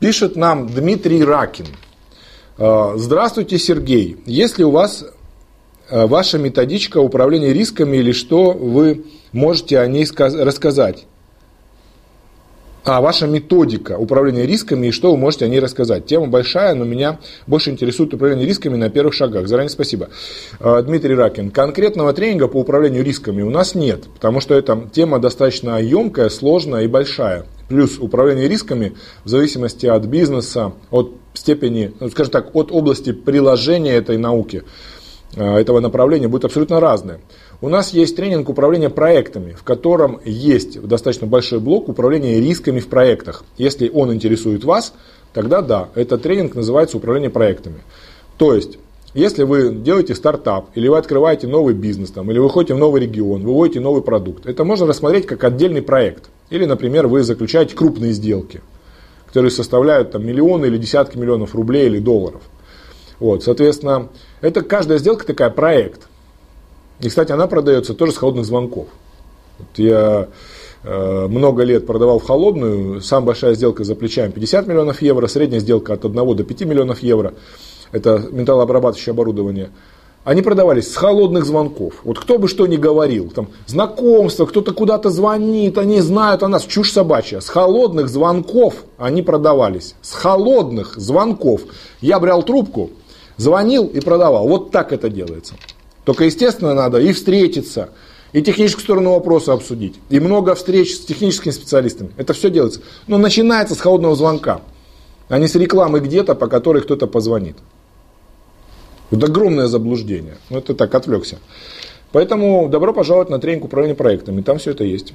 Пишет нам Дмитрий Ракин. Э, здравствуйте, Сергей. Если у вас э, ваша методичка управления рисками или что вы можете о ней рассказать? А, ваша методика управления рисками и что вы можете о ней рассказать. Тема большая, но меня больше интересует управление рисками на первых шагах. Заранее спасибо. А, Дмитрий Ракин. Конкретного тренинга по управлению рисками у нас нет, потому что эта тема достаточно емкая, сложная и большая. Плюс управление рисками в зависимости от бизнеса, от степени, ну, скажем так, от области приложения этой науки, а, этого направления будет абсолютно разное. У нас есть тренинг управления проектами, в котором есть достаточно большой блок управления рисками в проектах. Если он интересует вас, тогда да, этот тренинг называется управление проектами. То есть, если вы делаете стартап, или вы открываете новый бизнес, там, или вы ходите в новый регион, выводите новый продукт, это можно рассмотреть как отдельный проект. Или, например, вы заключаете крупные сделки, которые составляют там, миллионы или десятки миллионов рублей или долларов. Вот, соответственно, это каждая сделка такая проект. И, кстати, она продается тоже с холодных звонков. Вот я э, много лет продавал в холодную, самая большая сделка за плечами 50 миллионов евро, средняя сделка от 1 до 5 миллионов евро, это металлообрабатывающее оборудование. Они продавались с холодных звонков. Вот кто бы что ни говорил, там знакомство, кто-то куда-то звонит, они знают о нас, чушь собачья. С холодных звонков они продавались. С холодных звонков. Я брал трубку, звонил и продавал. Вот так это делается. Только, естественно, надо и встретиться, и техническую сторону вопроса обсудить, и много встреч с техническими специалистами. Это все делается. Но начинается с холодного звонка, а не с рекламы где-то, по которой кто-то позвонит. Это огромное заблуждение. Ну, это так, отвлекся. Поэтому добро пожаловать на тренинг управления проектами. Там все это есть.